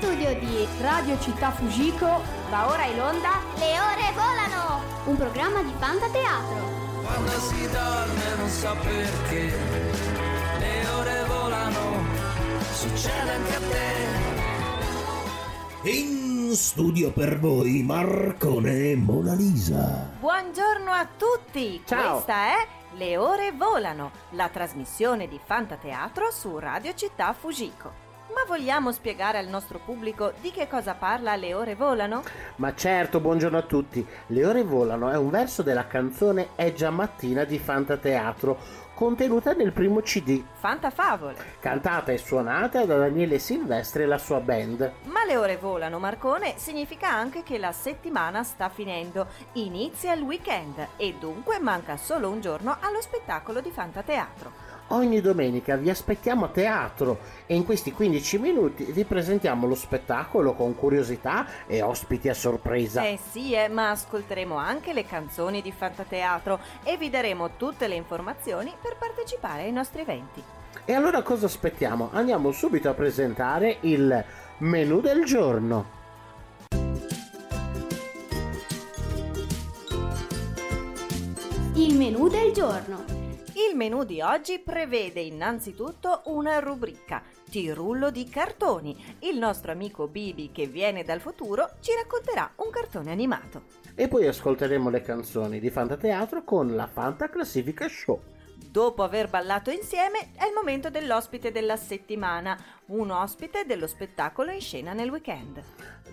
studio di Radio Città Fujiko va ora in onda Le ore volano! un programma di Fantateatro. Quando si dorme non so perché le ore volano, succede anche a te. In studio per voi Marcone e Mona Lisa. Buongiorno a tutti! Ciao. Questa è Le ore volano, la trasmissione di Fantateatro su Radio Città Fujiko. Ma vogliamo spiegare al nostro pubblico di che cosa parla Le ore volano? Ma certo, buongiorno a tutti. Le ore volano è un verso della canzone È già mattina di Fantateatro, contenuta nel primo CD, Fantafavole! cantata e suonata da Daniele Silvestri e la sua band. Ma le ore volano, Marcone, significa anche che la settimana sta finendo, inizia il weekend e dunque manca solo un giorno allo spettacolo di Fantateatro. Ogni domenica vi aspettiamo a teatro e in questi 15 minuti vi presentiamo lo spettacolo con curiosità e ospiti a sorpresa. Eh sì, eh, ma ascolteremo anche le canzoni di Fantateatro e vi daremo tutte le informazioni per partecipare ai nostri eventi. E allora cosa aspettiamo? Andiamo subito a presentare il menù del giorno. Il menù del giorno. Il menù di oggi prevede innanzitutto una rubrica Tirullo di cartoni. Il nostro amico Bibi che viene dal futuro ci racconterà un cartone animato. E poi ascolteremo le canzoni di Fantateatro con la Fanta Classifica Show. Dopo aver ballato insieme è il momento dell'ospite della settimana, un ospite dello spettacolo in scena nel weekend.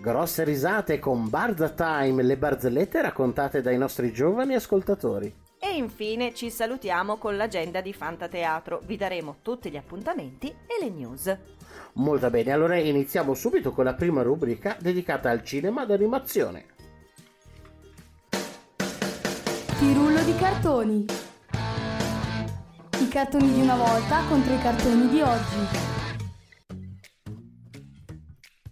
Grosse risate con Barza Time, le barzellette raccontate dai nostri giovani ascoltatori. Infine ci salutiamo con l'agenda di Fantateatro. Vi daremo tutti gli appuntamenti e le news. Molto bene, allora iniziamo subito con la prima rubrica dedicata al cinema d'animazione. Tirullo di cartoni. I cartoni di una volta contro i cartoni di oggi.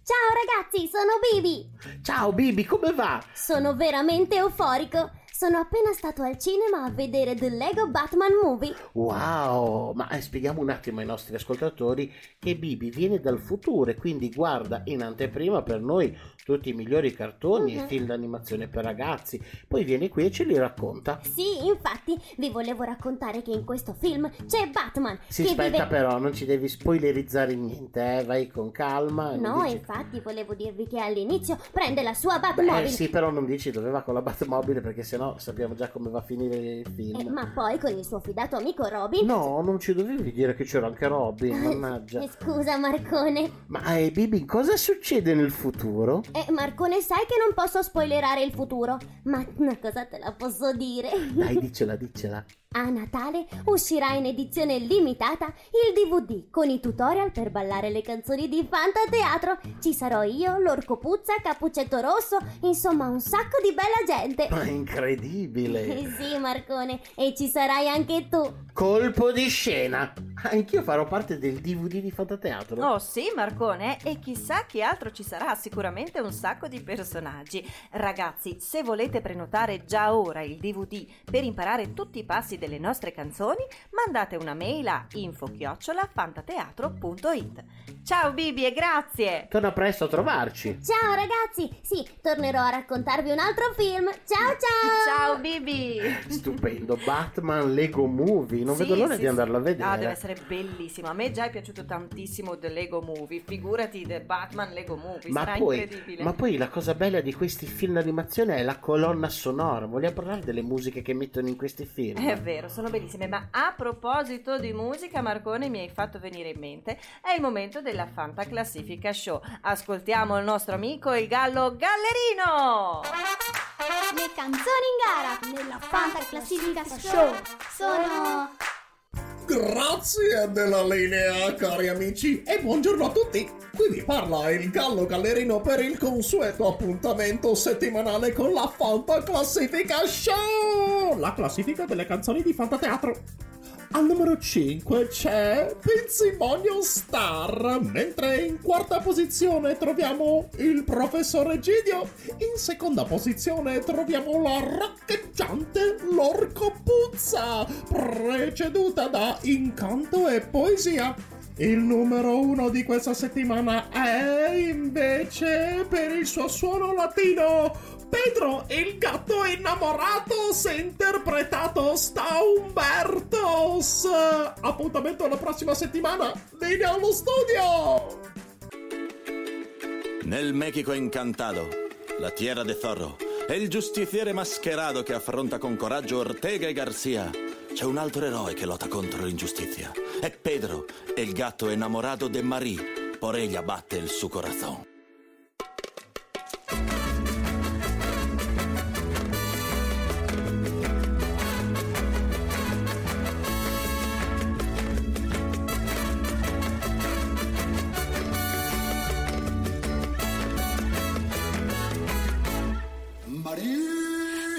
Ciao ragazzi, sono Bibi! Ciao Bibi, come va? Sono veramente euforico! Sono appena stato al cinema a vedere The Lego Batman Movie. Wow, ma eh, spieghiamo un attimo ai nostri ascoltatori che Bibi viene dal futuro e quindi guarda in anteprima per noi tutti i migliori cartoni e Mhm. film d'animazione per ragazzi, poi viene qui e ce li racconta. Sì, infatti, vi volevo raccontare che in questo film c'è Batman Si che aspetta vive... però, non ci devi spoilerizzare niente, eh? vai con calma. No, dici- infatti volevo dirvi che all'inizio prende la sua Batmobile. sì, però non dici dove va con la Batmobile perché sennò sappiamo già come va a finire il Eh, film. ma poi con il suo fidato amico Robin... No, non ci dovevi dire che c'era anche Robin, mannaggia. Eh, Scusa Marcone. Ma eh, Bibi, cosa succede nel futuro? Eh, Marcone, sai che non posso spoilerare il futuro, ma una cosa te la posso dire. Dai, dicela, dicela. A Natale uscirà in edizione limitata il DVD con i tutorial per ballare le canzoni di Fantateatro. Ci sarò io, l'Orco Puzza, Cappuccetto Rosso, insomma un sacco di bella gente. Ma incredibile. Sì, Marcone, e ci sarai anche tu. Colpo di scena. Anch'io farò parte del DVD di Fantateatro. Oh sì, Marcone, e chissà chi altro ci sarà, sicuramente un sacco di personaggi. Ragazzi, se volete prenotare già ora il DVD per imparare tutti i passi delle nostre canzoni, mandate una mail a info-fantateatro.it. Ciao Bibi e grazie! Torna presto a trovarci. Ciao ragazzi, sì, tornerò a raccontarvi un altro film. Ciao ciao! Ciao Bibi! Stupendo, Batman Lego Movie. Non Sì, vedo l'ora sì, di andarlo sì. a vedere. Ah, deve essere bellissimo. A me già è piaciuto tantissimo The Lego Movie. Figurati The Batman Lego Movie. Ma Sarà poi, incredibile. ma poi la cosa bella di questi film d'animazione è la colonna sonora. Vogliamo parlare delle musiche che mettono in questi film? È vero, sono bellissime, ma a proposito di musica, Marcone mi hai fatto venire in mente, è il momento della Fanta Classifica Show. Ascoltiamo il nostro amico il gallo Gallerino! Le canzoni in gara nella Fanta Classifica Show sono Grazie della linea, cari amici, e buongiorno a tutti! Qui vi parla il Gallo Gallerino per il consueto appuntamento settimanale con la Fanta Classifica Show! La classifica delle canzoni di Fantateatro. Al numero 5 c'è Pizzimonio Star, mentre in quarta posizione troviamo il professor Egidio, in seconda posizione troviamo la raccheggiante Lorco Puzza, preceduta da Incanto e Poesia. Il numero uno di questa settimana è invece per il suo suono latino Pedro il gatto innamoratos interpretato da Umbertos. Appuntamento alla prossima settimana. Linea allo studio. Nel México encantado, la tierra de Zorro, e il giustiziere mascherato che affronta con coraggio Ortega e Garcia. C'è un altro eroe che lotta contro l'ingiustizia. È Pedro, il gatto innamorato de Marie. Por ella batte il suo corazón.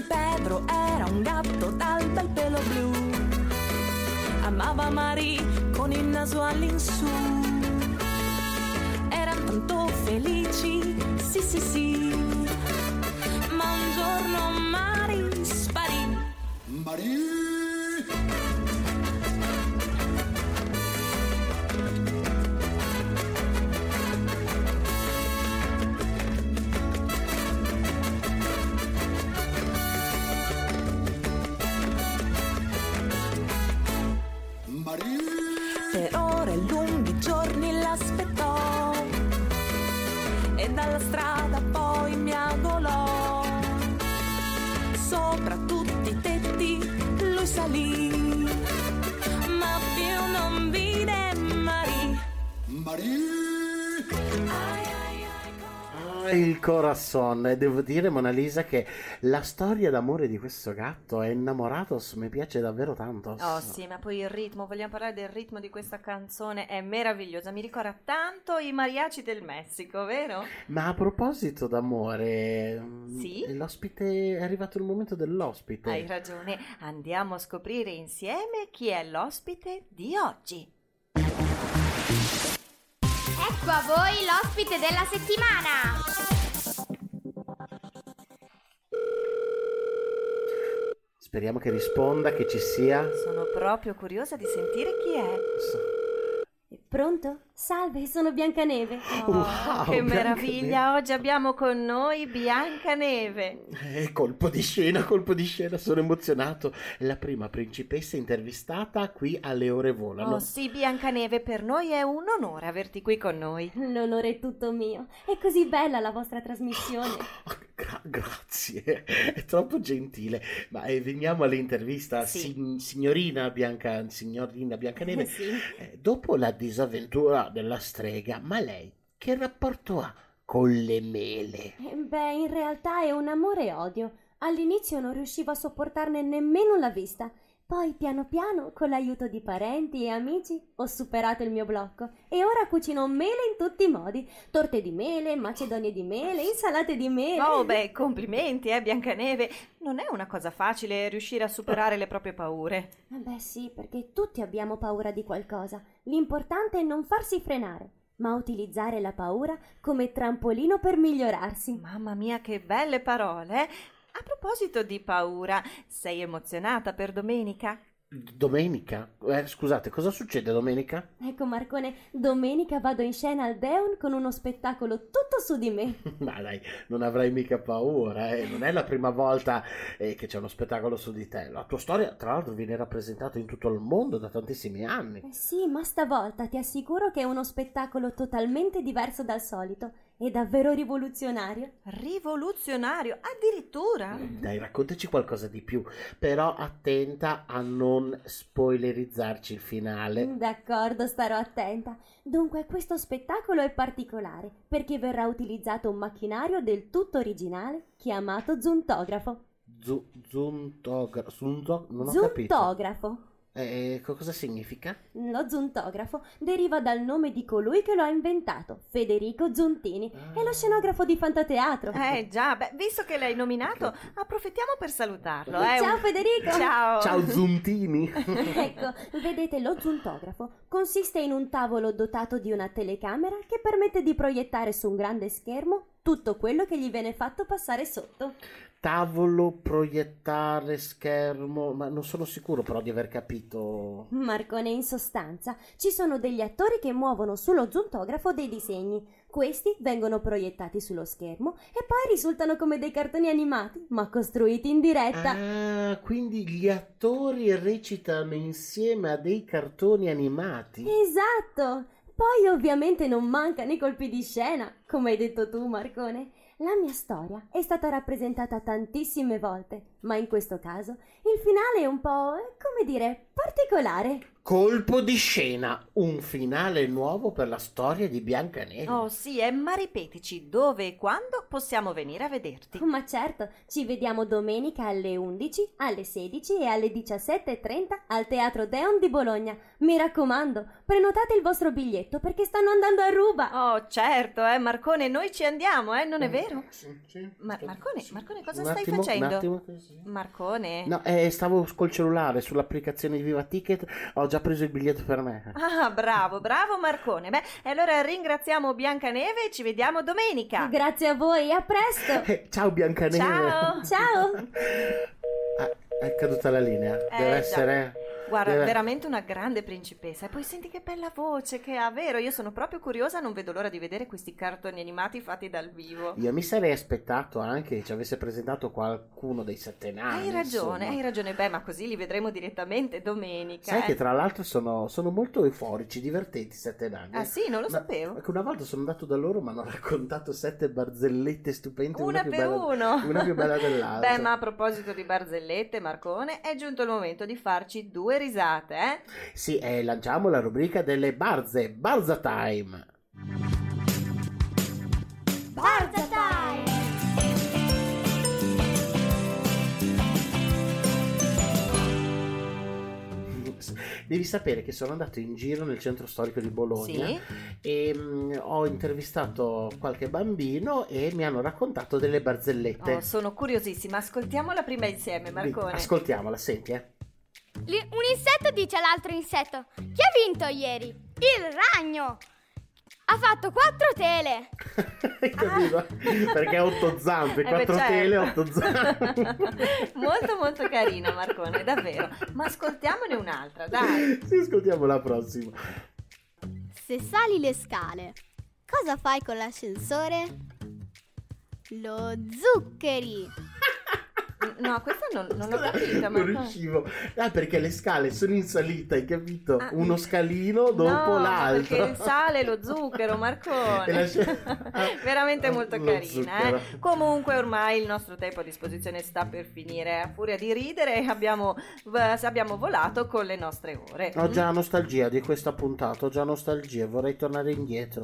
Pedro era un gatto dal bel pelo blu. Amava Marie con il naso all'insù. Erano tanto felici, sì sì sì. Ma un giorno Marie sparì. Per il corazon. E devo dire, Mona Lisa, che la storia d'amore di questo gatto è innamoratos mi piace davvero tanto. Oh sì, ma poi il ritmo, vogliamo parlare del ritmo di questa canzone, è meravigliosa, mi ricorda tanto i mariachi del Messico, vero? Ma a proposito d'amore, Sì? l'ospite è arrivato il momento dell'ospite. Hai ragione, andiamo a scoprire insieme chi è l'ospite di oggi. Ecco a voi l'ospite della settimana. Speriamo che risponda, che ci sia. Sono proprio curiosa di sentire chi è. Pronto? Salve, sono Biancaneve. Oh, Wow, che Biancaneve. meraviglia! Oggi abbiamo con noi Biancaneve. Eh, colpo di scena, colpo di scena, sono emozionato. La prima principessa intervistata qui alle ore volano. Oh sì, Biancaneve, per noi è un onore averti qui con noi. L'onore è tutto mio. È così bella la vostra trasmissione. Gra- grazie, è troppo gentile. Ma eh, veniamo all'intervista, Sì. Sin- signorina Bianca, signorina Biancaneve. Sì. Eh, dopo la disavventura della strega, ma lei che rapporto ha con le mele? Eh, Beh, in realtà è un amore e odio. All'inizio non riuscivo a sopportarne nemmeno la vista. Poi, piano piano, con l'aiuto di parenti e amici, ho superato il mio blocco e ora cucino mele in tutti i modi. Torte di mele, macedonie di mele, insalate di mele. Oh, beh, complimenti, eh, Biancaneve. Non è una cosa facile riuscire a superare le proprie paure. Eh Beh sì, perché tutti abbiamo paura di qualcosa. L'importante è non farsi frenare, ma utilizzare la paura come trampolino per migliorarsi. Mamma mia, che belle parole! A proposito di paura, sei emozionata per domenica? Domenica? Eh, scusate, cosa succede domenica? Ecco Marcone, domenica vado in scena al Deon con uno spettacolo tutto su di me. Ma dai, non avrai mica paura, eh? Non è la prima volta eh, che c'è uno spettacolo su di te. La tua storia, tra l'altro, viene rappresentata in tutto il mondo da tantissimi anni. Eh sì, ma stavolta ti assicuro che è uno spettacolo totalmente diverso dal solito e davvero rivoluzionario. Rivoluzionario, addirittura? Dai, raccontaci qualcosa di più, però attenta a non spoilerizzarci il finale. D'accordo, starò attenta. Dunque, questo spettacolo è particolare perché verrà utilizzato un macchinario del tutto originale chiamato zuntografo. Zu- Zuntogra- Zunto- non ho capito. Zuntografo. Eh, co- cosa significa? Lo zuntografo deriva dal nome di colui che lo ha inventato, Federico Zuntini, è lo scenografo di Fantateatro. Eh già, beh, visto che l'hai nominato, approfittiamo per salutarlo. eh. Ciao Federico! Ciao! Ciao Zuntini! ecco, vedete, lo zuntografo consiste in un tavolo dotato di una telecamera che permette di proiettare su un grande schermo tutto quello che gli viene fatto passare sotto. Tavolo, proiettare, schermo, ma non sono sicuro però di aver capito. Marcone, in sostanza, ci sono degli attori che muovono sullo zontografo dei disegni. Questi vengono proiettati sullo schermo e poi risultano come dei cartoni animati, ma costruiti in diretta. Ah, quindi gli attori recitano insieme a dei cartoni animati. Esatto! Poi ovviamente non mancano i colpi di scena, come hai detto tu, Marcone. La mia storia è stata rappresentata tantissime volte, ma in questo caso il finale è un po', eh, come dire, particolare. Colpo di scena, un finale nuovo per la storia di Biancaneve. Oh sì, eh, ma ripetici dove e quando possiamo venire a vederti. Ma certo, ci vediamo domenica alle 11, alle 16 e alle 17.30 al Teatro Deon di Bologna. Mi raccomando, prenotate il vostro biglietto perché stanno andando a ruba. Oh certo, eh, Marcone, noi ci andiamo, eh, non è vero? Sì, sì. Ma- Marcone, Marcone, cosa Un stai attimo, facendo? Un attimo. Marcone? No, eh, stavo col cellulare sull'applicazione di Viva Ticket, ho già preso il biglietto per me. Ah, bravo, bravo Marcone. Beh, e allora ringraziamo Biancaneve e ci vediamo domenica. Grazie a voi, a presto. Eh, ciao Biancaneve. Ciao. Ciao. Ah, è caduta la linea. Deve già. essere. Guarda, deve- veramente una grande principessa. E poi senti che bella voce che ha, vero? Io sono proprio curiosa, non vedo l'ora di vedere questi cartoni animati fatti dal vivo. Io mi sarei aspettato anche che ci avesse presentato qualcuno dei sette nani. Hai ragione, insomma. hai ragione. Beh, ma così li vedremo direttamente domenica. Sai eh. che tra l'altro sono, sono molto euforici, divertenti i sette nani. Ah sì, non lo Ma- sapevo. Ecco, una volta sono andato da loro, mi hanno raccontato sette barzellette stupende. Una più per bella, uno. Una più bella dell'altra. Beh, ma a proposito di barzellette, Marcone, è giunto il momento di farci due risate, eh? Sì, eh, lanciamo la rubrica delle barze. Barza time. Barza Time! Devi sapere che sono andato in giro nel centro storico di Bologna Sì? e mm, ho intervistato qualche bambino e mi hanno raccontato delle barzellette. Oh, sono curiosissima. Ascoltiamola prima insieme, Marcone. Ascoltiamola, senti, eh. Un insetto dice all'altro insetto: Chi ha vinto ieri? Il ragno! Ha fatto quattro tele! Hai capito? Perché ha otto zampe, Eh beh, quattro certo. tele, otto zampe. molto molto carina, Marcone, davvero. Ma ascoltiamone un'altra, dai. Sì, ascoltiamo la prossima. Se sali le scale, cosa fai con l'ascensore? Lo zuccheri! No, questa non, non l'ho capita, non riuscivo. Ah, perché le scale sono in salita, hai capito? Ah, Uno scalino dopo no, l'altro. perché il sale e lo zucchero, Marcone. Sce- Veramente Ah, molto carina. Eh? Comunque ormai il nostro tempo a disposizione sta per finire. A furia di ridere abbiamo, abbiamo volato con le nostre ore. Ho già nostalgia di questa puntata, ho già nostalgia, vorrei tornare indietro.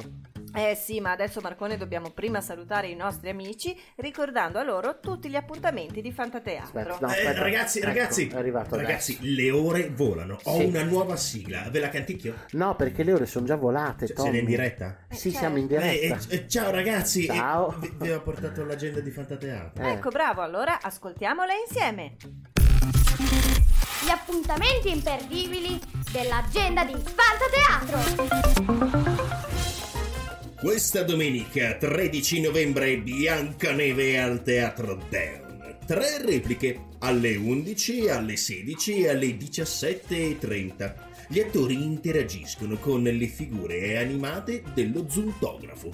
Eh sì, ma adesso Marcone dobbiamo prima salutare i nostri amici ricordando a loro tutti gli appuntamenti di Fantateatro. Aspetta, no, Eh, aspetta. ragazzi, Ecco, ragazzi, è arrivato ragazzi, le ore volano. Ho Sì. una nuova sigla. Ve la canticchio? No, perché le ore sono già volate, Cioè, siete in diretta? Sì, Eh, siamo in Eh, diretta. eh, eh, ciao ragazzi. Ciao. Eh, vi, vi ho portato l'agenda di Fantateatro. Eh. Ecco, bravo, allora ascoltiamola insieme. Gli appuntamenti imperdibili dell'agenda di Fantateatro! Questa domenica 13 novembre Biancaneve al Teatro Deon. Tre repliche alle 11, alle 16 e alle 17.30. Gli attori interagiscono con le figure animate dello zontografo.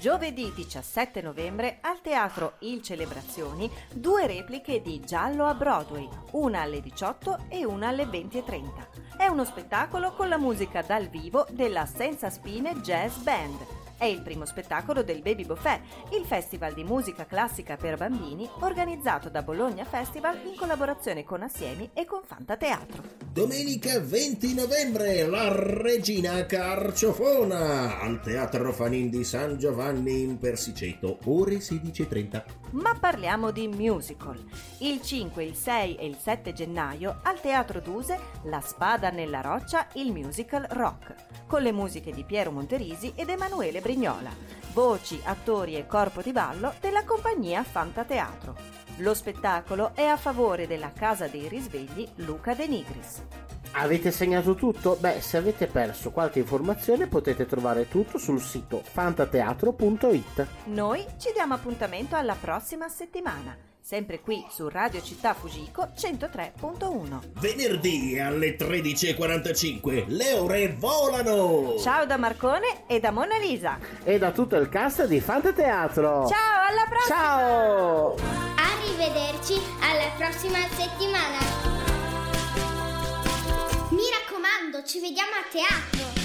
Giovedì 17 novembre al teatro Il Celebrazioni due repliche di Giallo a Broadway, una alle 18 e una alle 20.30. È uno spettacolo con la musica dal vivo della Senza Spine Jazz Band. È il primo spettacolo del Baby Buffet, il festival di musica classica per bambini organizzato da Bologna Festival in collaborazione con Assiemi e con Fantateatro. Domenica 20 novembre la Regina Carciofona al Teatro Fanin di San Giovanni in Persiceto, ore 16.30. Ma parliamo di musical. Il 5, il 6 e il 7 gennaio al Teatro Duse La Spada nella Roccia, il musical rock, con le musiche di Piero Monterisi ed Emanuele Brignola, voci, attori e corpo di ballo della compagnia Fantateatro. Lo spettacolo è a favore della Casa dei Risvegli Luca De Nigris. Avete segnato tutto? Beh, se avete perso qualche informazione potete trovare tutto sul sito fantateatro.it. Noi ci diamo appuntamento alla prossima settimana, sempre qui su Radio Città Fugico 103.1. Venerdì alle 13.45 le ore volano! Ciao da Marcone e da Mona Lisa! E da tutto il cast di Fantateatro! Ciao, alla prossima! Ciao! arrivederci alla prossima settimana. Mi raccomando, ci vediamo a teatro!